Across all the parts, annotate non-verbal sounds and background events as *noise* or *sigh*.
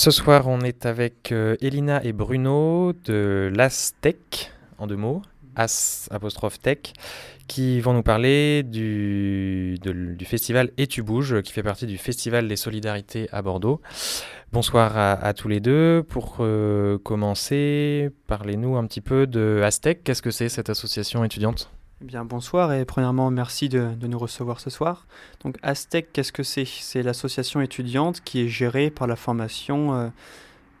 Ce soir, on est avec euh, Elina et Bruno de l'Astec, en deux mots, As apostrophe qui vont nous parler du, festival Et tu bouges, qui fait partie du Festival des Solidarités à Bordeaux. Bonsoir à, tous les deux. Pour euh, commencer, parlez-nous un petit peu de Astec. Qu'est-ce que c'est cette association étudiante? Eh bien, bonsoir et premièrement, merci de, nous recevoir ce soir. Donc, Aztec, qu'est-ce que c'est? C'est l'association étudiante qui est gérée par la formation euh,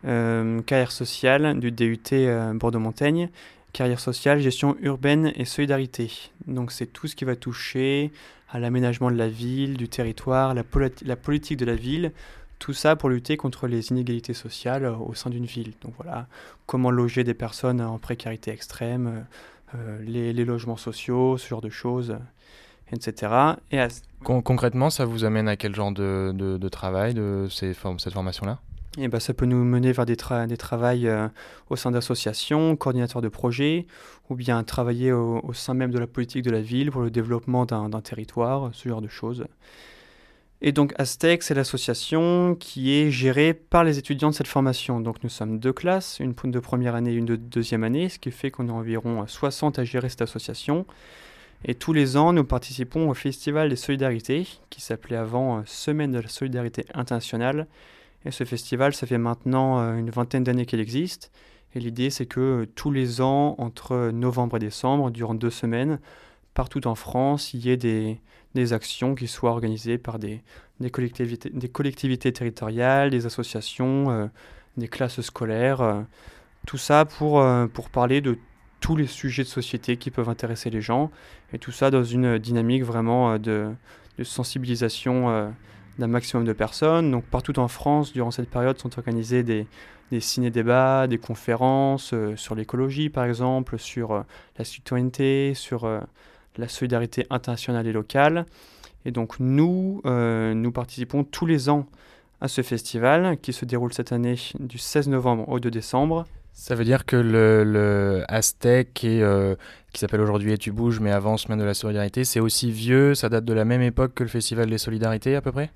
euh, carrière sociale du DUT euh, Bordeaux-Montaigne, carrière sociale, gestion urbaine et solidarité. Donc, c'est tout ce qui va toucher à l'aménagement de la ville, du territoire, la, politi- la politique de la ville. Tout ça pour lutter contre les inégalités sociales au sein d'une ville. Donc voilà, comment loger des personnes en précarité extrême, les, les logements sociaux, ce genre de choses, euh, etc. Et à- Con- Concrètement, ça vous amène à quel genre de, de- de travail, de ces form- cette formation-là? Et ben, ça peut nous mener vers des, tra- des travails euh, au sein d'associations, coordinateurs de projets, ou bien travailler au, au sein même de la politique de la ville pour le développement d'un territoire, ce genre de choses. Et donc Aztec, c'est l'association qui est gérée par les étudiants de cette formation. Donc nous sommes deux classes, une de première année et une de deuxième année, ce qui fait qu'on est environ 60 à gérer cette association. Et tous les ans, nous participons au Festival des Solidarités, qui s'appelait avant euh, Semaine de la Solidarité Internationale. Et ce festival, ça fait maintenant euh, une vingtaine d'années qu'il existe. Et l'idée, c'est que euh, tous les ans, entre novembre et décembre, durant deux semaines, partout en France, il y ait des, des actions qui soient organisées par des, des, collectivités, des collectivités territoriales, des associations, euh, des classes scolaires. euh, tout ça pour, euh, pour parler de tous les sujets de société qui peuvent intéresser les gens. Et tout ça dans une dynamique vraiment de, de sensibilisation d'un maximum de personnes. Donc partout en France, durant cette période, sont organisés des, des ciné-débats, des conférences sur l'écologie par exemple, sur la citoyenneté, sur la solidarité internationale et locale. Et donc nous, euh, nous participons tous les ans à ce festival qui se déroule cette année du 16 novembre au 2 décembre. Ça veut dire que le, le Aztec, et, euh, qui s'appelle aujourd'hui Et tu bouges, mais avant Semaine de la Solidarité, c'est aussi vieux, ça date de la même époque que le Festival des Solidarités à peu près?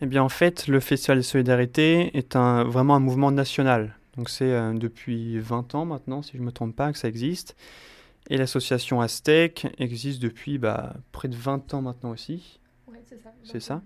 Eh bien, en fait, le Festival de Solidarité est un, vraiment un mouvement national. Donc, c'est euh, depuis 20 ans maintenant, si je ne me trompe pas, que ça existe. Et l'association Aztec existe depuis bah, près de 20 ans maintenant aussi. C'est ça.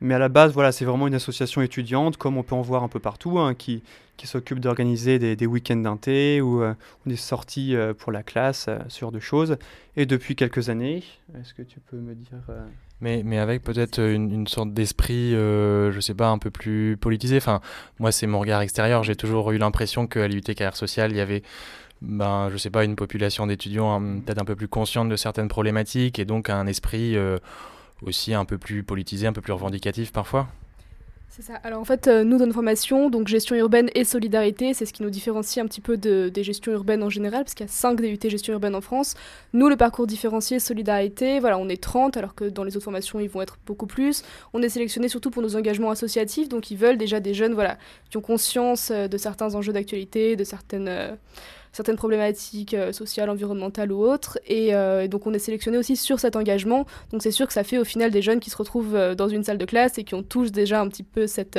Mais à la base, voilà, c'est vraiment une association étudiante, comme on peut en voir un peu partout, hein, qui, qui s'occupe d'organiser des, des week-ends d'inté ou, euh, ou des sorties euh, pour la classe, euh, ce genre de choses. Et depuis quelques années, est-ce que tu peux me dire euh, mais, mais avec peut-être une, une sorte d'esprit, euh, je sais pas, un peu plus politisé. Enfin, moi, c'est mon regard extérieur. J'ai toujours eu l'impression qu'à l'IUT Carrière Sociale, il y avait, ben, je sais pas, une population d'étudiants hein, peut-être un peu plus consciente de certaines problématiques et donc un esprit euh, aussi un peu plus politisé, un peu plus revendicatif parfois. C'est ça. Alors en fait, euh, nous, dans notre formation, donc gestion urbaine et solidarité, c'est ce qui nous différencie un petit peu de- des gestions urbaines en général, parce qu'il y a 5 DUT gestion urbaine en France. Nous, le parcours différencié solidarité, voilà, on est 30, alors que dans les autres formations, ils vont être beaucoup plus. On est sélectionné surtout pour nos engagements associatifs, donc ils veulent déjà des jeunes voilà, qui ont conscience euh, de certains enjeux d'actualité, de certaines... euh, certaines problématiques euh, sociales, environnementales ou autres. Et, euh, et donc on est sélectionné aussi sur cet engagement. Donc c'est sûr que ça fait au final des jeunes qui se retrouvent euh, dans une salle de classe et qui ont tous déjà un petit peu cette...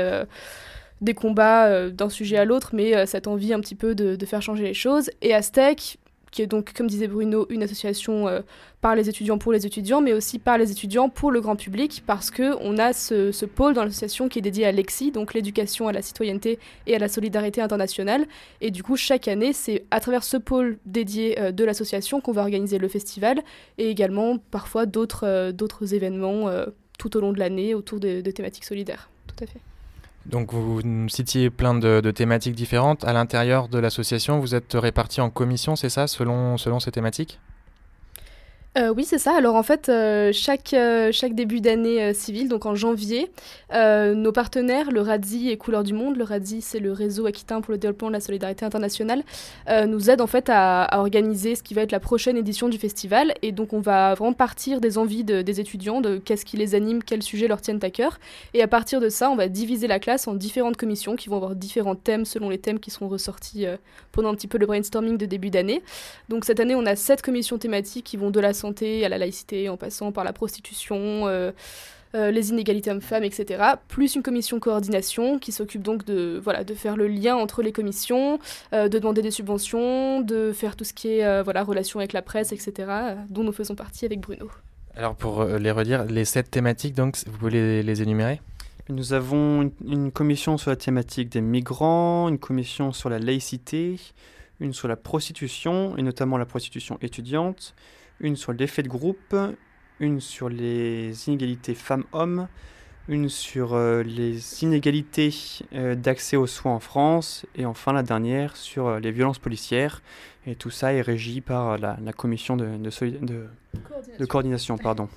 des combats d'un sujet à l'autre, mais cette envie un petit peu de, de faire changer les choses. Et Aztec, qui est donc, comme disait Bruno, une association euh, par les étudiants pour les étudiants, mais aussi par les étudiants pour le grand public, parce qu'on a ce, pôle dans l'association qui est dédié à l'EXI, donc l'éducation à la citoyenneté et à la solidarité internationale. Et du coup, chaque année, c'est à travers ce pôle dédié euh, de l'association qu'on va organiser le festival, et également parfois d'autres euh, événements tout au long de l'année autour de thématiques solidaires. Tout à fait. Donc vous nous citiez plein de, thématiques différentes. À l'intérieur de l'association, vous êtes répartis en commissions, c'est ça, selon, selon ces thématiques? Euh, oui, c'est ça. Alors en fait, euh, chaque, euh, chaque début d'année civile, donc en janvier, nos partenaires, le RADZI et Couleurs du Monde, le RADZI c'est le réseau aquitain pour le développement de la solidarité internationale, nous aident en fait à, organiser ce qui va être la prochaine édition du festival. Et donc on va vraiment partir des envies de- des étudiants, de qu'est-ce qui les anime, quels sujets leur tiennent à cœur. Et à partir de ça, on va diviser la classe en différentes commissions qui vont avoir différents thèmes selon les thèmes qui seront ressortis pendant un petit peu le brainstorming de début d'année. Donc cette année, on a sept commissions thématiques qui vont de la santé à la laïcité, en passant par la prostitution, euh, les inégalités hommes-femmes, etc. Plus une commission coordination qui s'occupe donc de, voilà, de faire le lien entre les commissions, de demander des subventions, de faire tout ce qui est voilà, relation avec la presse, etc., dont nous faisons partie avec Bruno. Alors pour les redire, les sept thématiques, donc, vous pouvez les énumérer? Nous avons une, commission sur la thématique des migrants, une commission sur la laïcité, une sur la prostitution, et notamment la prostitution étudiante, une sur l'effet de groupe, une sur les inégalités femmes-hommes, une sur euh, les inégalités euh, d'accès aux soins en France, et enfin la dernière sur euh, les violences policières. Et tout ça est régi par la, commission de, de, de coordination. pardon.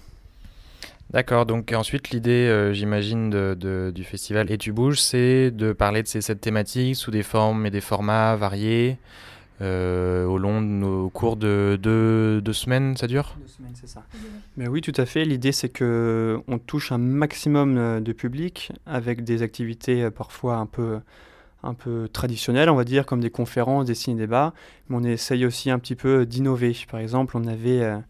D'accord, donc ensuite l'idée, euh, j'imagine, de, du festival Et tu bouges, c'est de parler de ces sept thématiques sous des formes et des formats variés euh, au long cours de deux, semaines, ça dure? Deux semaines, c'est ça. Mais oui, tout à fait. L'idée, c'est que on touche un maximum euh, de public avec des activités parfois un peu un peu traditionnelles, on va dire, comme des conférences, des ciné-débats, mais on essaye aussi un petit peu d'innover. Par exemple, on avait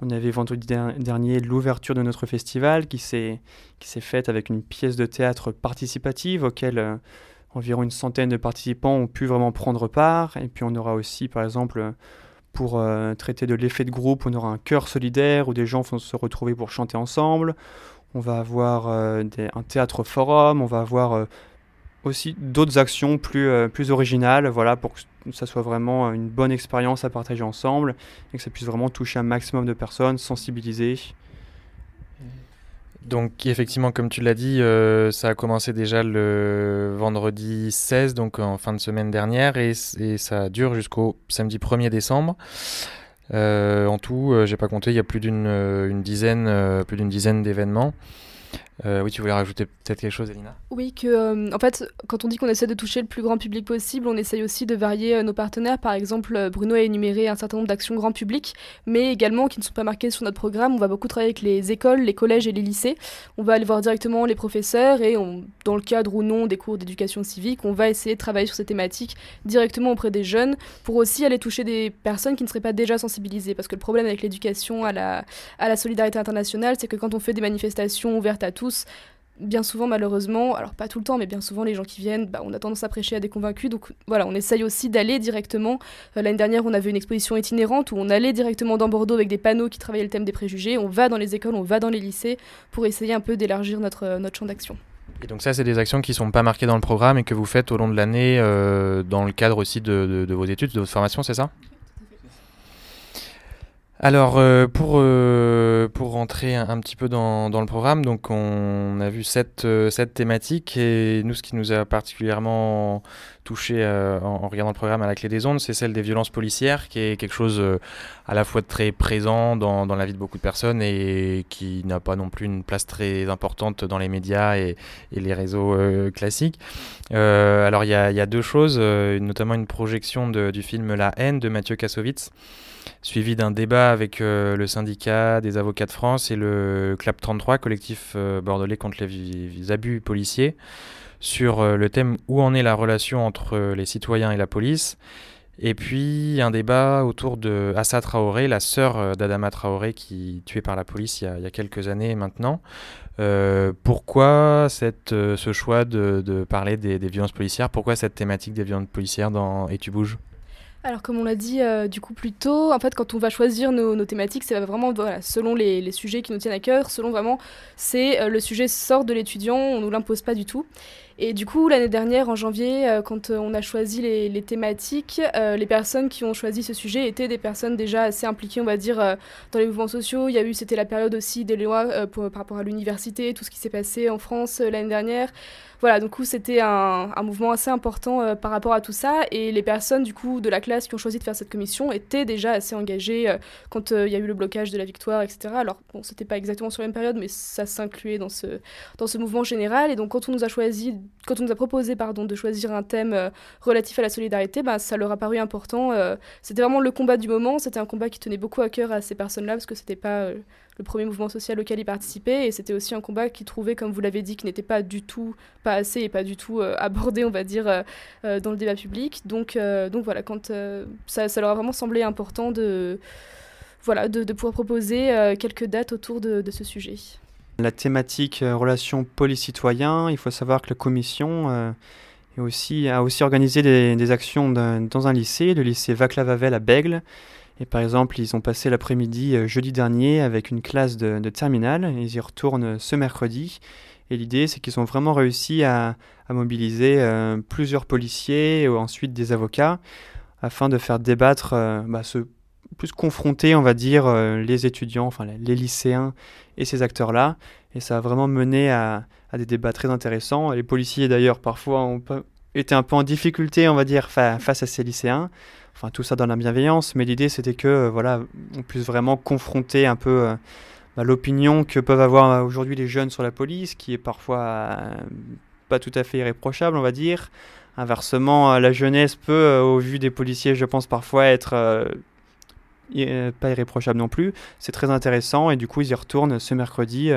on avait vendredi dernier l'ouverture de notre festival qui s'est faite avec une pièce de théâtre participative auquel euh, environ une centaine de participants ont pu vraiment prendre part. Et puis on aura aussi, par exemple, pour euh, traiter de l'effet de groupe, on aura un chœur solidaire où des gens vont se retrouver pour chanter ensemble. On va avoir euh, un théâtre forum, on va avoir aussi d'autres actions plus, plus originales, voilà, pour que ça soit vraiment une bonne expérience à partager ensemble et que ça puisse vraiment toucher un maximum de personnes, sensibiliser. Donc effectivement, comme tu l'as dit, euh, ça a commencé déjà le vendredi 16, donc en fin de semaine dernière, et, ça dure jusqu'au samedi 1er décembre. Euh, en tout, euh, j'ai pas compté, il y a plus d'une dizaine, plus d'une dizaine d'événements. Euh, oui, tu voulais rajouter peut-être quelque chose, Elina? Oui, que euh, en fait, quand on dit qu'on essaie de toucher le plus grand public possible, on essaye aussi de varier euh, nos partenaires. Par exemple, Bruno a énuméré un certain nombre d'actions grand public, mais également qui ne sont pas marquées sur notre programme. On va beaucoup travailler avec les écoles, les collèges et les lycées. On va aller voir directement les professeurs et dans le cadre ou non des cours d'éducation civique, on va essayer de travailler sur ces thématiques directement auprès des jeunes pour aussi aller toucher des personnes qui ne seraient pas déjà sensibilisées. Parce que le problème avec l'éducation à la, à la solidarité internationale, c'est que quand on fait des manifestations ouvertes à tous, bien souvent malheureusement, alors pas tout le temps, mais bien souvent les gens qui viennent, bah, on a tendance à prêcher à des convaincus. Donc voilà, on essaye aussi d'aller directement. Euh, l'année dernière, on avait une exposition itinérante où on allait directement dans Bordeaux avec des panneaux qui travaillaient le thème des préjugés. On va dans les écoles, on va dans les lycées pour essayer un peu d'élargir notre, euh, notre champ d'action. Et donc ça, c'est des actions qui ne sont pas marquées dans le programme et que vous faites au long de l'année euh, dans le cadre aussi de, de vos études, de votre formation, c'est ça? Alors euh, pour, euh, pour rentrer un, petit peu dans, dans, le programme, donc on a vu sept, euh, sept, thématiques et nous ce qui nous a particulièrement touché en, regardant le programme à la clé des ondes, c'est celle des violences policières qui est quelque chose à la fois très présent dans, dans, la vie de beaucoup de personnes et qui n'a pas non plus une place très importante dans les médias et, et les réseaux classiques. alors il y a, y a, deux choses, notamment une projection du film La haine de Mathieu Kassovitz suivi d'un débat avec euh, le syndicat des avocats de France et le CLAP 33, collectif euh, bordelais contre les, abus policiers, sur euh, le thème où en est la relation entre les citoyens et la police? Et puis un débat autour de Assa Traoré, la sœur d'Adama Traoré qui tuée par la police il y a, quelques années maintenant. pourquoi ce choix de, parler des, des, violences policières? Pourquoi cette thématique des violences policières dans Et tu bouges? Alors comme on l'a dit euh, du coup plus tôt, en fait quand on va choisir nos, thématiques, c'est vraiment selon les, sujets qui nous tiennent à cœur, selon vraiment c'est euh, le sujet sort de l'étudiant, on nous l'impose pas du tout. Et du coup, l'année dernière, en janvier, euh, quand on a choisi les, thématiques, les personnes qui ont choisi ce sujet étaient des personnes déjà assez impliquées, on va dire, dans les mouvements sociaux. Il y a eu, c'était la période aussi des lois par rapport à l'université, tout ce qui s'est passé en France l'année dernière voilà, coup, c'était un, mouvement assez important euh, par rapport à tout ça. Et les personnes, du coup, de la classe qui ont choisi de faire cette commission étaient déjà assez engagées euh, quand euh, il y a eu le blocage de la victoire, etc. Alors, bon, c'était pas exactement sur la même période, mais ça s'incluait dans ce, dans ce mouvement général. Et donc, quand on nous a choisi, quand on nous a proposé, pardon, de choisir un thème relatif à la solidarité, bah, ça leur a paru important. c'était vraiment le combat du moment. C'était un combat qui tenait beaucoup à cœur à ces personnes-là, parce que c'était pas le premier mouvement social auquel il participait. Et c'était aussi un combat qu'il trouvait, comme vous l'avez dit, qui n'était pas du tout, pas assez et pas du tout euh, abordé, on va dire, euh, euh, dans le débat public. Donc, donc voilà, quand ça, ça, leur a vraiment semblé important de, voilà, de, pouvoir proposer quelques dates autour de ce sujet. La thématique relations police-citoyen, il faut savoir que la commission aussi, a aussi organisé des, actions dans un lycée, le lycée Vaclav Havel à Bègle. Et par exemple, ils ont passé l'après-midi jeudi dernier avec une classe de, de terminale. Ils y retournent ce mercredi. Et l'idée, c'est qu'ils ont vraiment réussi à, mobiliser euh, plusieurs policiers et ensuite des avocats afin de faire débattre, euh, bah, plus confronter, on va dire, euh, les étudiants, enfin les lycéens et ces acteurs-là. Et ça a vraiment mené à, des débats très intéressants. Les policiers, d'ailleurs, parfois ont été un peu en difficulté, on va dire, face à ces lycéens. Enfin, tout ça dans la bienveillance, mais l'idée, c'était que, voilà, on puisse vraiment confronter un peu bah, l'opinion que peuvent avoir aujourd'hui les jeunes sur la police, qui est parfois euh, pas tout à fait irréprochable, on va dire. Inversement, euh, la jeunesse peut, euh, au vu des policiers, je pense parfois être pas irréprochable non plus. C'est très intéressant et du coup, ils y retournent ce mercredi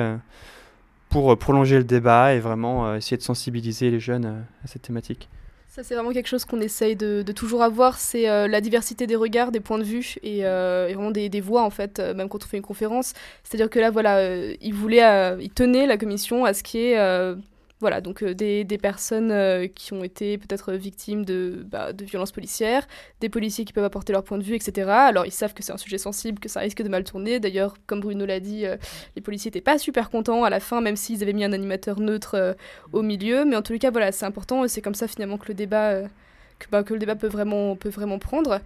pour prolonger le débat et vraiment essayer de sensibiliser les jeunes à cette thématique. Ça, c'est vraiment quelque chose qu'on essaye de, toujours avoir, c'est euh, la diversité des regards, des points de vue et, euh, vraiment des, voix, en fait, euh, même quand on fait une conférence. C'est-à-dire que là, voilà, il voulait, il tenait la commission à ce qui est voilà, donc euh, des, personnes euh, qui ont été peut-être victimes de, bah, de violences policières, des policiers qui peuvent apporter leur point de vue, etc. Alors ils savent que c'est un sujet sensible, que ça risque de mal tourner. D'ailleurs, comme Bruno l'a dit, euh, les policiers n'étaient pas super contents à la fin, même s'ils avaient mis un animateur neutre au milieu. Mais en tous les cas, voilà, c'est important c'est comme ça finalement que le débat, que, bah, que le débat peut vraiment, peut vraiment prendre.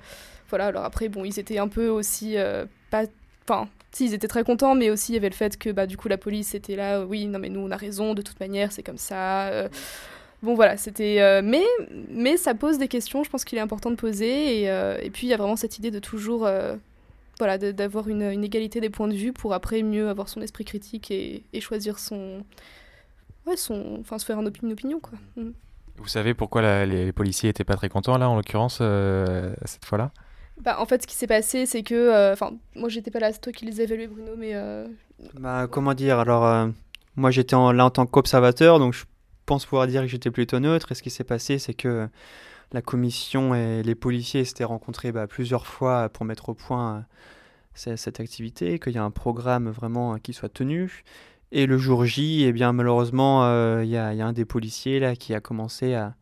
Voilà, alors après, bon, ils étaient un peu aussi pas Enfin, si, ils étaient très contents, mais aussi il y avait le fait que bah, du coup la police était là, euh, oui, non mais nous on a raison, de toute manière c'est comme ça. Euh. bon voilà, c'était... Euh, mais, mais ça pose des questions, je pense qu'il est important de poser, et, puis il y a vraiment cette idée de toujours... voilà, d'avoir une, égalité des points de vue pour après mieux avoir son esprit critique et, choisir son... Ouais, son... Enfin, se faire une, opinion, quoi. Mm. Vous savez pourquoi les, policiers étaient pas très contents là, en l'occurrence, cette fois-là? Bah, en fait, ce qui s'est passé, c'est que. Euh, enfin, moi, j'étais pas là, c'est toi qui les évalués, Bruno, mais. Euh, bah, comment dire Alors, euh, moi, j'étais là en tant qu'observateur, donc je pense pouvoir dire que j'étais plutôt neutre. Et ce qui s'est passé, c'est que la commission et les policiers s'étaient rencontrés bah, plusieurs fois pour mettre au point cette activité, qu'il y a un programme vraiment qui soit tenu. Et le jour J, eh bien, malheureusement, il y, y, a un des policiers là qui a commencé à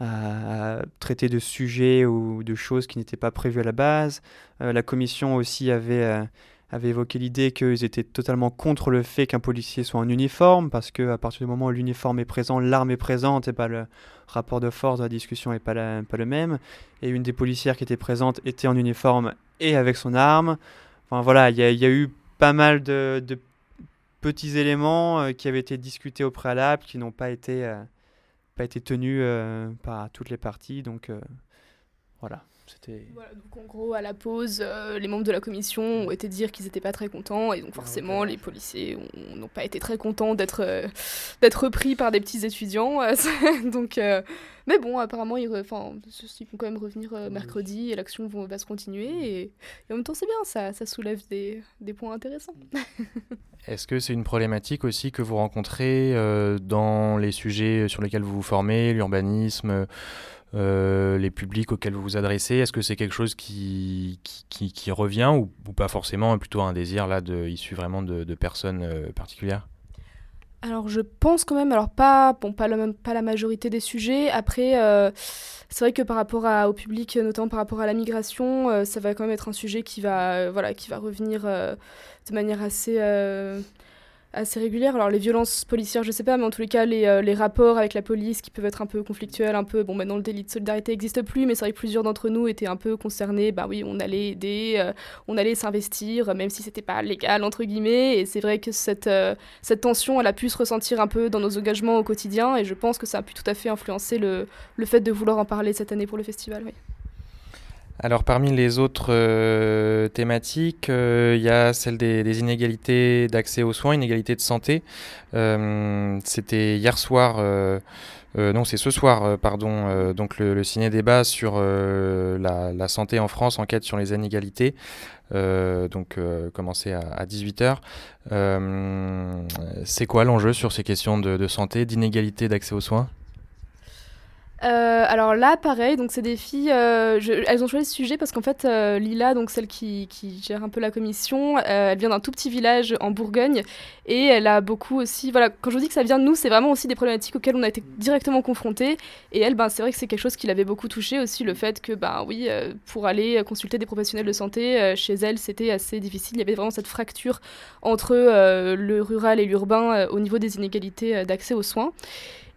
à traiter de sujets ou de choses qui n'étaient pas prévues à la base. Euh, la commission aussi avait, euh, avait évoqué l'idée qu'ils étaient totalement contre le fait qu'un policier soit en uniforme, parce qu'à partir du moment où l'uniforme est présent, l'arme est présente et pas le rapport de force de la discussion n'est pas, le même. Et une des policières qui était présente était en uniforme et avec son arme. Enfin voilà, il y, a eu pas mal de, de petits éléments euh, qui avaient été discutés au préalable, qui n'ont pas été pas été tenu euh, par toutes les parties. Donc euh, voilà. Voilà, donc en gros, à la pause, euh, les membres de la commission ont été dire qu'ils n'étaient pas très contents, et donc forcément, les policiers n'ont pas été très contents d'être euh, d'être repris par des petits étudiants. *laughs* donc, euh, mais bon, apparemment, ils, ils vont quand même revenir mercredi, et l'action va se continuer, et, en même temps, c'est bien, ça, ça soulève des, des points intéressants. *laughs* Est-ce que c'est une problématique aussi que vous rencontrez dans les sujets sur lesquels vous vous formez, l'urbanisme euh, les publics auxquels vous vous adressez Est-ce que c'est quelque chose qui, revient ou, pas forcément, plutôt un désir là issu vraiment de, personnes euh, particulières? Alors je pense quand même, alors pas, bon, pas, la, majorité des sujets. Après, euh, c'est vrai que par rapport au public, notamment par rapport à la migration, ça va quand même être un sujet qui va, voilà, qui va revenir de manière assez assez régulière. Alors les violences policières, je sais pas, mais en tous les cas, les, euh, les, rapports avec la police qui peuvent être un peu conflictuels, un peu, bon, maintenant le délit de solidarité n'existe plus, mais c'est vrai que plusieurs d'entre nous étaient un peu concernés, bah oui, on allait aider, euh, on allait s'investir, même si c'était pas légal, entre guillemets, et c'est vrai que cette, euh, cette tension, elle a pu se ressentir un peu dans nos engagements au quotidien, et je pense que ça a pu tout à fait influencer le, le fait de vouloir en parler cette année pour le festival, oui. Alors parmi les autres euh, thématiques, euh, il y a celle des, inégalités d'accès aux soins, inégalités de santé. Euh, c'était hier soir, non c'est ce soir, pardon, donc le, ciné-débat sur la, santé en France, enquête sur les inégalités, donc commencé à, 18h. c'est quoi l'enjeu sur ces questions de, de santé, d'inégalité d'accès aux soins? Euh, alors là, pareil, donc c'est des filles, euh, elles ont choisi ce sujet parce qu'en fait, euh, Lila, donc celle qui, gère un peu la commission, elle vient d'un tout petit village en Bourgogne et elle a beaucoup aussi, voilà, quand je vous dis que ça vient de nous, c'est vraiment aussi des problématiques auxquelles on a été directement confrontés et elle, ben, c'est vrai que c'est quelque chose qui l'avait beaucoup touché aussi, le fait que, ben oui, pour aller consulter des professionnels de santé, chez elle, c'était assez difficile, il y avait vraiment cette fracture entre le rural et l'urbain au niveau des inégalités d'accès aux soins.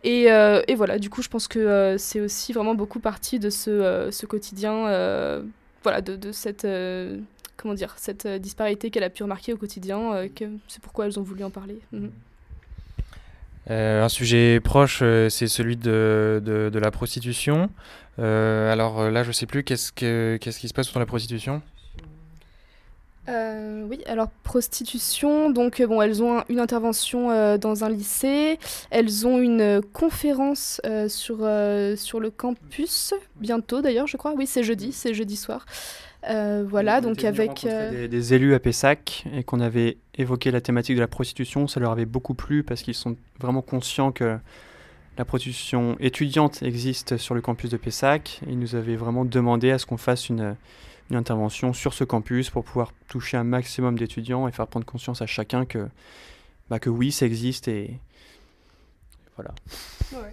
Euh, et, voilà, du coup, je pense que euh, c'est aussi vraiment beaucoup partie de ce, euh, quotidien, voilà, de, cette, comment dire, cette disparité qu'elle a pu remarquer au quotidien, c'est pourquoi elles ont voulu en parler. Mhm. un sujet proche, c'est celui de, la prostitution. alors là, je sais plus, qu'est-ce, que, qu'est-ce qui se passe sur la prostitution? Euh, oui, alors prostitution, donc euh, bon, elles ont une intervention euh, dans un lycée, elles ont une conférence sur, sur le campus, bientôt d'ailleurs je crois, oui c'est jeudi, c'est jeudi soir. voilà, donc avec... Des, des, élus à Pessac et qu'on avait évoqué la thématique de la prostitution, ça leur avait beaucoup plu parce qu'ils sont vraiment conscients que la prostitution étudiante existe sur le campus de Pessac. Ils nous avaient vraiment demandé à ce qu'on fasse une une intervention sur ce campus pour pouvoir toucher un maximum d'étudiants et faire prendre conscience à chacun que, bah, que oui, ça existe et voilà.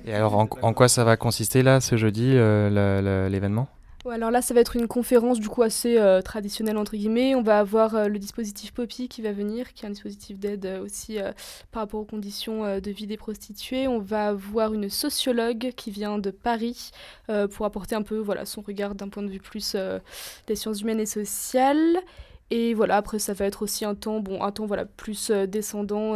Et alors, en, quoi ça va consister là, ce jeudi, euh, l'événement? Alors là, ça va être une conférence du coup assez euh, traditionnelle entre guillemets. On va avoir euh, le dispositif Poppy qui va venir, qui est un dispositif d'aide euh, aussi par rapport aux conditions de vie des prostituées. On va avoir une sociologue qui vient de Paris pour apporter un peu voilà son regard d'un point de vue plus des sciences humaines et sociales. Et voilà, après ça va être aussi un temps, bon, un temps voilà plus descendant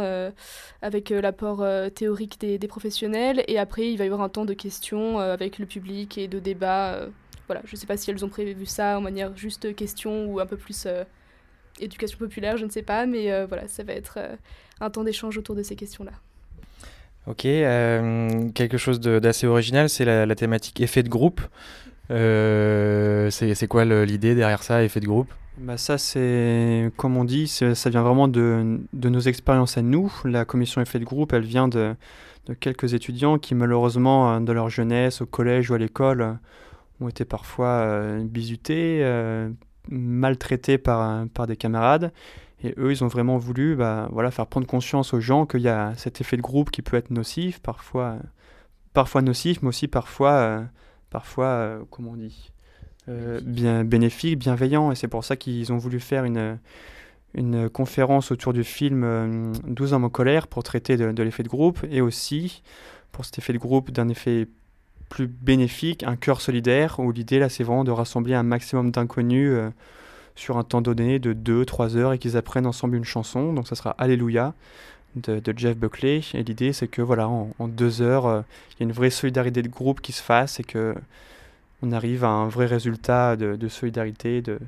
avec l'apport théorique des, des, professionnels. Et après il va y avoir un temps de questions avec le public et de débat voilà, je ne sais pas si elles ont prévu ça en manière juste question ou un peu plus euh, éducation populaire, je ne sais pas, mais euh, voilà, ça va être euh, un temps d'échange autour de ces questions-là. Ok, quelque chose d'assez original, c'est la, thématique effet de groupe. c'est quoi l'idée derrière ça, effet de groupe? Bah ça, c'est, comme on dit, ça vient vraiment de, de, nos expériences à nous. La commission effet de groupe, elle vient de, de quelques étudiants qui, malheureusement, de leur jeunesse, au collège ou à l'école, ont été parfois euh, bizutés, euh, maltraités par, par des camarades. Et eux, ils ont vraiment voulu bah, voilà, faire prendre conscience aux gens qu'il y a cet effet de groupe qui peut être nocif, parfois, parfois nocif, mais aussi parfois, euh, parfois comment on dit, bien bénéfique, bienveillant. Et c'est pour ça qu'ils ont voulu faire une, une conférence autour du film 12 hommes en colère pour traiter de, de l'effet de groupe et aussi pour cet effet de groupe d'un effet plus bénéfique, un cœur solidaire, où l'idée là c'est vraiment de rassembler un maximum d'inconnus euh, sur un temps donné de 2-3 heures et qu'ils apprennent ensemble une chanson. Donc ça sera Alléluia de, Jeff Buckley. Et l'idée c'est que voilà, en, deux heures, euh, il y a une vraie solidarité de groupe qui se fasse et que on arrive à un vrai résultat de, de solidarité, de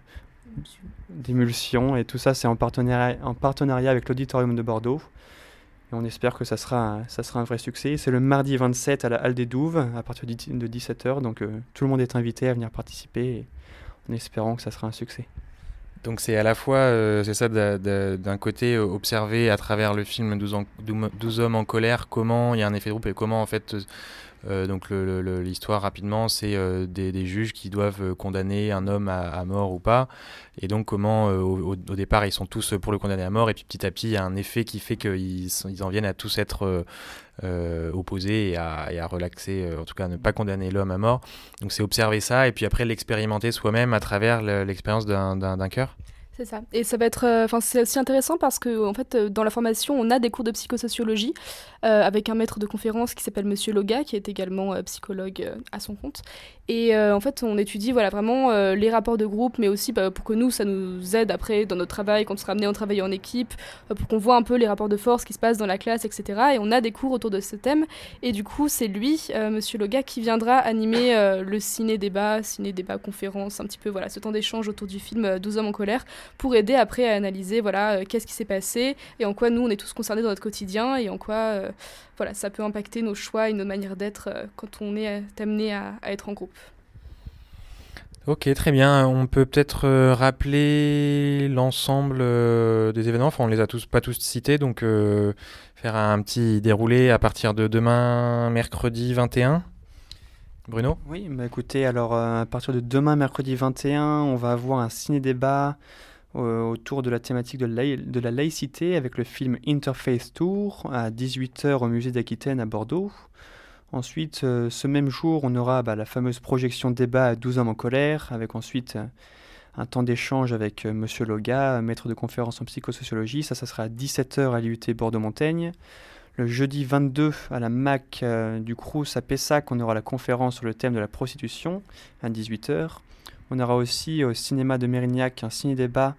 d'émulsion. Et tout ça c'est en partenariat, en partenariat avec l'Auditorium de Bordeaux on espère que ça sera, ça sera un vrai succès. C'est le mardi 27 à la Halle des Douves à partir de 17h. Donc euh, tout le monde est invité à venir participer en espérant que ça sera un succès. Donc c'est à la fois, euh, c'est ça, d'un côté, euh, observer à travers le film 12, hommes en colère comment il y a un effet de groupe et comment en fait euh, donc l'histoire rapidement, c'est euh, des, juges qui doivent euh, condamner un homme à, mort ou pas. Et donc comment au, départ ils sont tous pour le condamner à mort et puis petit à petit il y a un effet qui fait qu'ils ils en viennent à tous être opposés et à, et à, relaxer, en tout cas à ne pas condamner l'homme à mort. Donc c'est observer ça et puis après l'expérimenter soi-même à travers l'expérience d'un cœur. C'est ça. Et ça va être, euh, enfin, c'est aussi intéressant parce que en fait, euh, dans la formation, on a des cours de psychosociologie euh, avec un maître de conférence qui s'appelle Monsieur Loga, qui est également psychologue à son compte. Et en fait, on étudie voilà vraiment les rapports de groupe, mais aussi bah, pour que nous, ça nous aide après dans notre travail, quand on sera amené à travailler en équipe, pour qu'on voit un peu les rapports de force qui se passent dans la classe, etc. Et on a des cours autour de ce thème. Et du coup, c'est lui, Monsieur Loga, qui viendra animer le ciné-débat, ciné-débat conférence, un petit peu voilà ce temps d'échange autour du film 12 hommes en colère pour aider après à analyser voilà euh, qu'est-ce qui s'est passé et en quoi nous on est tous concernés dans notre quotidien et en quoi euh, voilà ça peut impacter nos choix et nos manières d'être euh, quand on est amené à, être en groupe. Ok, très bien. On peut peut-être rappeler l'ensemble des événements. Enfin, on les a tous pas tous cités, donc faire un petit déroulé à partir de demain, mercredi 21. Bruno? Oui, bah écoutez, alors à partir de demain, mercredi 21, on va avoir un ciné-débat autour de la thématique de, la laïcité avec le film Interface Tour à 18h au musée d'Aquitaine à Bordeaux. Ensuite, ce même jour, on aura bah, la fameuse projection débat à 12 hommes en colère avec ensuite un temps d'échange avec euh, Monsieur Loga, maître de conférence en psychosociologie. Ça, ça sera à 17h à l'IUT Bordeaux-Montaigne. Le jeudi 22 à la MAC euh, du Crous à Pessac, on aura la conférence sur le thème de la prostitution à 18h. On aura aussi au cinéma de Mérignac un ciné-débat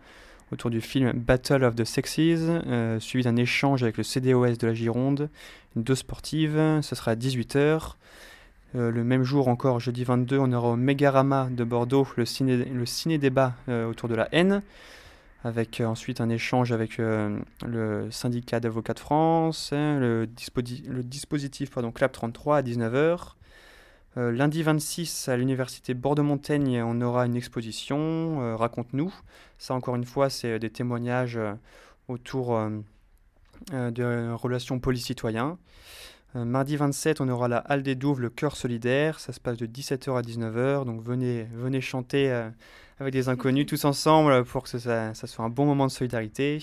autour du film Battle of the Sexes, euh, suivi d'un échange avec le CDOS de la Gironde, deux sportives, ce sera à 18h. Euh, le même jour encore, jeudi 22, on aura au Megarama de Bordeaux le ciné, le ciné débat euh, autour de la haine, avec ensuite un échange avec le syndicat d'avocats de France, hein, le, le, dispositif pardon, CLAP 33 à 19h. Lundi 26, à l'université Bordeaux-Montaigne, on aura une exposition, Raconte-nous. Ça, encore une fois, c'est des témoignages autour de relations police-citoyens. Euh, mardi 27, on aura la Halle des Douves, le Cœur solidaire. Ça se passe de 17h à 19h. Donc venez, venez chanter euh, avec des inconnus tous ensemble pour que ça, soit un bon moment de solidarité.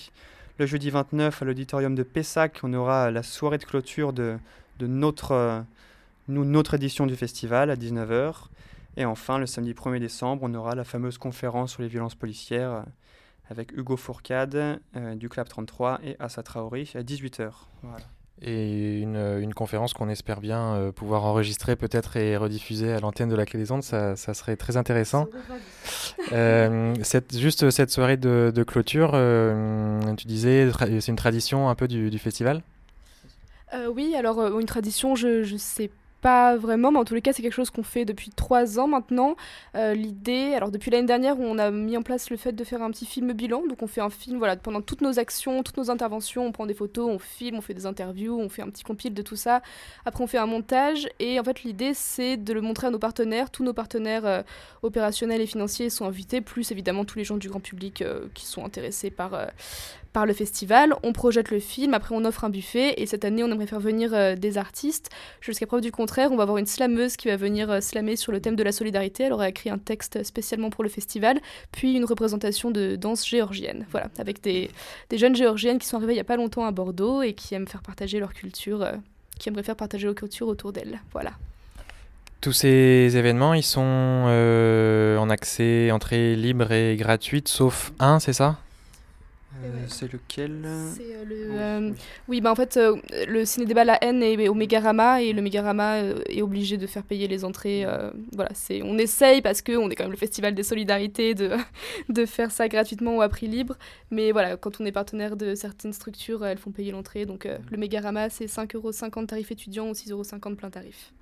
Le jeudi 29, à l'auditorium de Pessac, on aura la soirée de clôture de, notre, euh, nous, notre édition du festival à 19h. Et enfin, le samedi 1er décembre, on aura la fameuse conférence sur les violences policières avec Hugo Fourcade du Club 33 et Assa Traoré à 18h. Voilà et une, conférence qu'on espère bien euh, pouvoir enregistrer peut-être et rediffuser à l'antenne de la Clé des Ondes, ça, serait très intéressant. *laughs* Euh, cette, juste cette soirée de, clôture, euh, tu disais, c'est une tradition un peu du, festival? Oui, alors une tradition, je ne sais pas vraiment, mais en tous les cas, c'est quelque chose qu'on fait depuis trois ans maintenant. Euh, l'idée, alors depuis l'année dernière, on a mis en place le fait de faire un petit film bilan. Donc on fait un film, voilà, pendant toutes nos actions, toutes nos interventions, on prend des photos, on filme, on fait des interviews, on fait un petit compile de tout ça. Après, on fait un montage. Et en fait, l'idée, c'est de le montrer à nos partenaires. Tous nos partenaires euh, opérationnels et financiers sont invités, plus évidemment tous les gens du grand public euh, qui sont intéressés par par le festival, on projette le film, après on offre un buffet, et cette année on aimerait faire venir euh, des artistes. Jusqu'à preuve du contraire, on va avoir une slameuse qui va venir euh, slammer sur le thème de la solidarité. Elle aura écrit un texte spécialement pour le festival, puis une représentation de danse géorgienne. Voilà, avec des, jeunes géorgiennes qui sont arrivées il n'y a pas longtemps à Bordeaux et qui aiment faire partager leur culture, euh, qui aimeraient faire partager leur culture autour d'elles. Voilà. Tous ces événements, ils sont en accès, entrée libre et gratuite, sauf un, c'est ça? euh, c'est lequel? C'est euh, le. Euh, oui, bah en fait, le ciné-débat La haine est au Mégarama et le Mégarama est obligé de faire payer les entrées. voilà, c'est, on essaye parce qu'on est quand même le festival des solidarités de, *laughs* de faire ça gratuitement ou à prix libre. Mais voilà, quand on est partenaire de certaines structures, elles font payer l'entrée. Donc le Mégarama, c'est 5,50€ tarif étudiant ou 6,50€ plein tarif.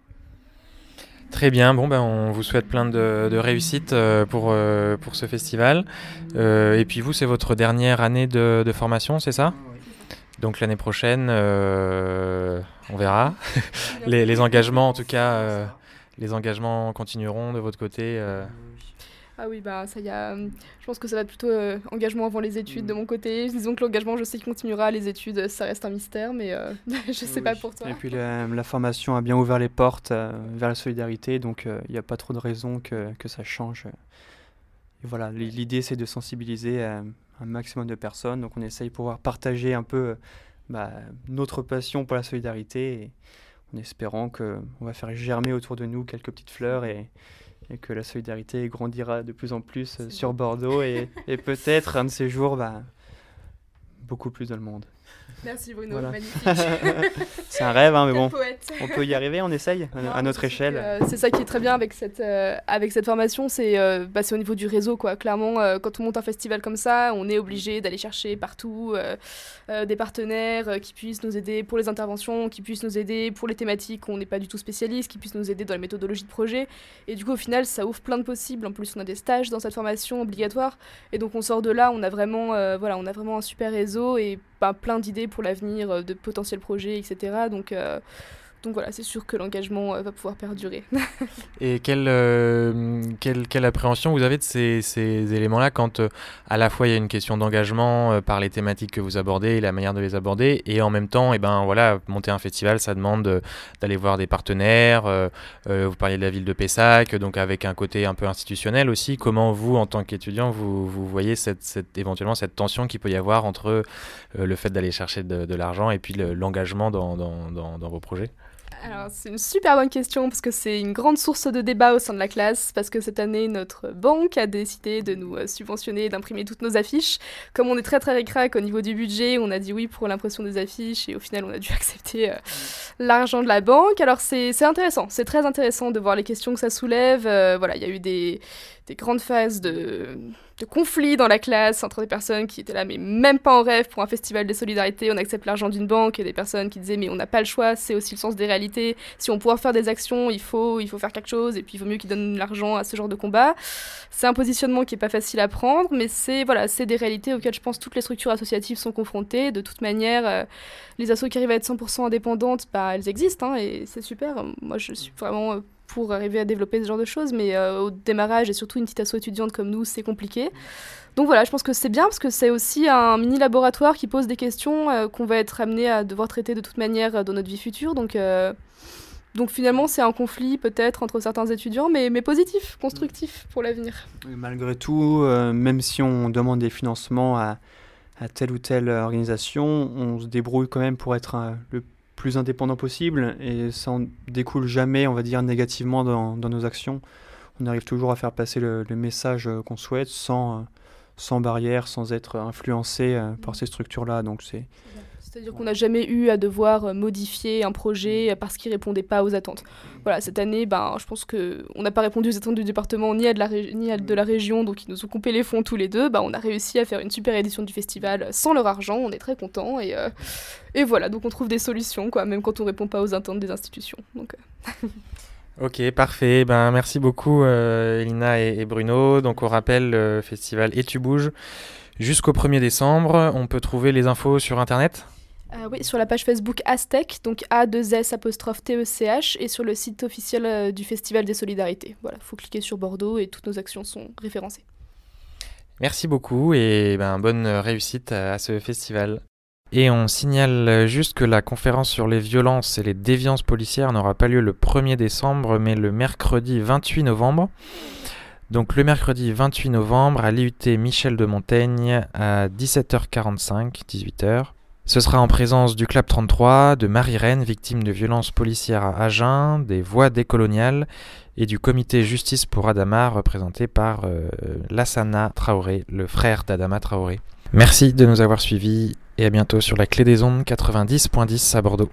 Très bien, bon ben on vous souhaite plein de, de réussite euh, pour, euh, pour ce festival. Euh, et puis vous, c'est votre dernière année de, de formation, c'est ça? Donc l'année prochaine, on verra. *laughs* les, les, engagements, en tout cas, les engagements continueront de votre côté. Ah oui, bah ça y a. Euh, je pense que ça va être plutôt euh, engagement avant les études de mm. mon côté. Disons que l'engagement, je sais qu'il continuera. Les études, ça reste un mystère, mais euh, *laughs* je sais pas pour toi. Et puis la, formation a bien ouvert les portes vers la solidarité, donc il n'y a pas trop de raison que, que ça change. Et voilà, l'idée c'est de sensibiliser un maximum de personnes. Donc on essaye de pouvoir partager un peu bah, notre passion pour la solidarité, en espérant qu'on va faire germer autour de nous quelques petites fleurs et et que la solidarité grandira de plus en plus euh, sur Bordeaux et, et *laughs* peut-être un de ces jours bah, beaucoup plus dans le monde. Merci Bruno, magnifique. *laughs* c'est un rêve, hein, mais bon, on peut y arriver, on essaye à, notre échelle. Euh, c'est ça qui est très bien avec cette, euh, avec cette formation, c'est euh, bah, au niveau du réseau. Quoi. Clairement, quand on monte un festival comme ça, on est obligé d'aller chercher partout des partenaires qui puissent nous aider pour les interventions, qui puissent nous aider pour les thématiques où on n'est pas du tout spécialiste, qui puissent nous aider dans la méthodologie de projet. Et du coup, au final, ça ouvre plein de possibles. En plus, on a des stages dans cette formation obligatoire. Et donc, on sort de là, on a vraiment, voilà, on a vraiment un super réseau et plein d'idées pour l'avenir, euh, de potentiels projets, etc. Donc, euh, donc voilà, c'est sûr que l'engagement va pouvoir perdurer. *laughs* Et quelle, quelle, quelle, appréhension vous avez de ces, ces éléments-là quand à la fois il y a une question d'engagement par les thématiques que vous abordez et la manière de les aborder, et en même temps, eh ben, voilà, monter un festival, ça demande d'aller voir des partenaires, vous parliez de la ville de Pessac, donc avec un côté un peu institutionnel aussi, comment vous, en tant qu'étudiant, vous, vous, voyez cette, cette, éventuellement cette tension qu'il peut y avoir entre le fait d'aller chercher de, l'argent et puis l'engagement dans, dans, dans vos projets? Alors, c'est une super bonne question parce que c'est une grande source de débat au sein de la classe parce que cette année, notre banque a décidé de nous euh, subventionner et d'imprimer toutes nos affiches. Comme on est très très récrac au niveau du budget, on a dit oui pour l'impression des affiches et au final, on a dû *laughs* accepter euh, l'argent de la banque. Alors, c'est intéressant, c'est très intéressant de voir les questions que ça soulève. Euh, voilà, il y a eu des, des grandes phases de de conflits dans la classe entre des personnes qui étaient là, mais même pas en rêve pour un festival des solidarités, on accepte l'argent d'une banque, et des personnes qui disaient, mais on n'a pas le choix, c'est aussi le sens des réalités. Si on peut faire des actions, il faut, il faut faire quelque chose, et puis il vaut mieux qu'ils donnent l'argent à ce genre de combat. C'est un positionnement qui est pas facile à prendre, mais c'est voilà, c'est des réalités auxquelles je pense toutes les structures associatives sont confrontées. De toute manière, euh, les assos qui arrivent à être 100% indépendantes, bah, elles existent, hein, et c'est super. Moi, je suis vraiment euh, pour arriver à développer ce genre de choses, mais euh, au démarrage et surtout une petite asso étudiante comme nous, c'est compliqué. Donc voilà, je pense que c'est bien parce que c'est aussi un mini laboratoire qui pose des questions euh, qu'on va être amené à devoir traiter de toute manière euh, dans notre vie future. Donc, donc finalement, c'est un conflit peut-être entre certains étudiants, mais, mais positif, constructif pour l'avenir. Malgré tout, même si on demande des financements à, à, telle ou telle organisation, on se débrouille quand même pour être le plus indépendant possible et ça en découle jamais, on va dire, négativement dans, nos actions. On arrive toujours à faire passer le, message euh, qu'on souhaite sans, euh, sans barrière, sans être influencé euh, par ces structures-là. Donc c'est c'est-à-dire qu'on n'a jamais eu à devoir euh, modifier un projet parce qu'il répondait pas aux attentes. Voilà, cette année, ben, je pense qu'on n'a pas répondu aux attentes du département ni à, de la, ni à de la région, donc ils nous ont coupé les fonds tous les deux. Ben, on a réussi à faire une super édition du festival sans leur argent, on est très contents. Et, euh, et voilà, donc on trouve des solutions, quoi, même quand on répond pas aux attentes des institutions. Donc, euh. *laughs* Ok, parfait. Ben, merci beaucoup, Elina et, Bruno. Donc, on rappelle le festival Et tu bouges jusqu'au 1er décembre. On peut trouver les infos sur Internet? Euh, oui, sur la page Facebook Aztec, donc A2S apostrophe T-E-C-H, et sur le site officiel euh, du Festival des Solidarités. Voilà, il faut cliquer sur Bordeaux et toutes nos actions sont référencées. Merci beaucoup et ben, bonne réussite à ce festival. Et on signale juste que la conférence sur les violences et les déviances policières n'aura pas lieu le 1er décembre, mais le mercredi 28 novembre. Donc le mercredi 28 novembre à l'IUT Michel de Montaigne à 17h45, 18h. Ce sera en présence du Club 33, de Marie-Reine, victime de violences policières à Agen, des Voix décoloniales et du comité Justice pour Adama, représenté par euh, Lassana Traoré, le frère d'Adama Traoré. Merci de nous avoir suivis et à bientôt sur la clé des ondes 90.10 à Bordeaux.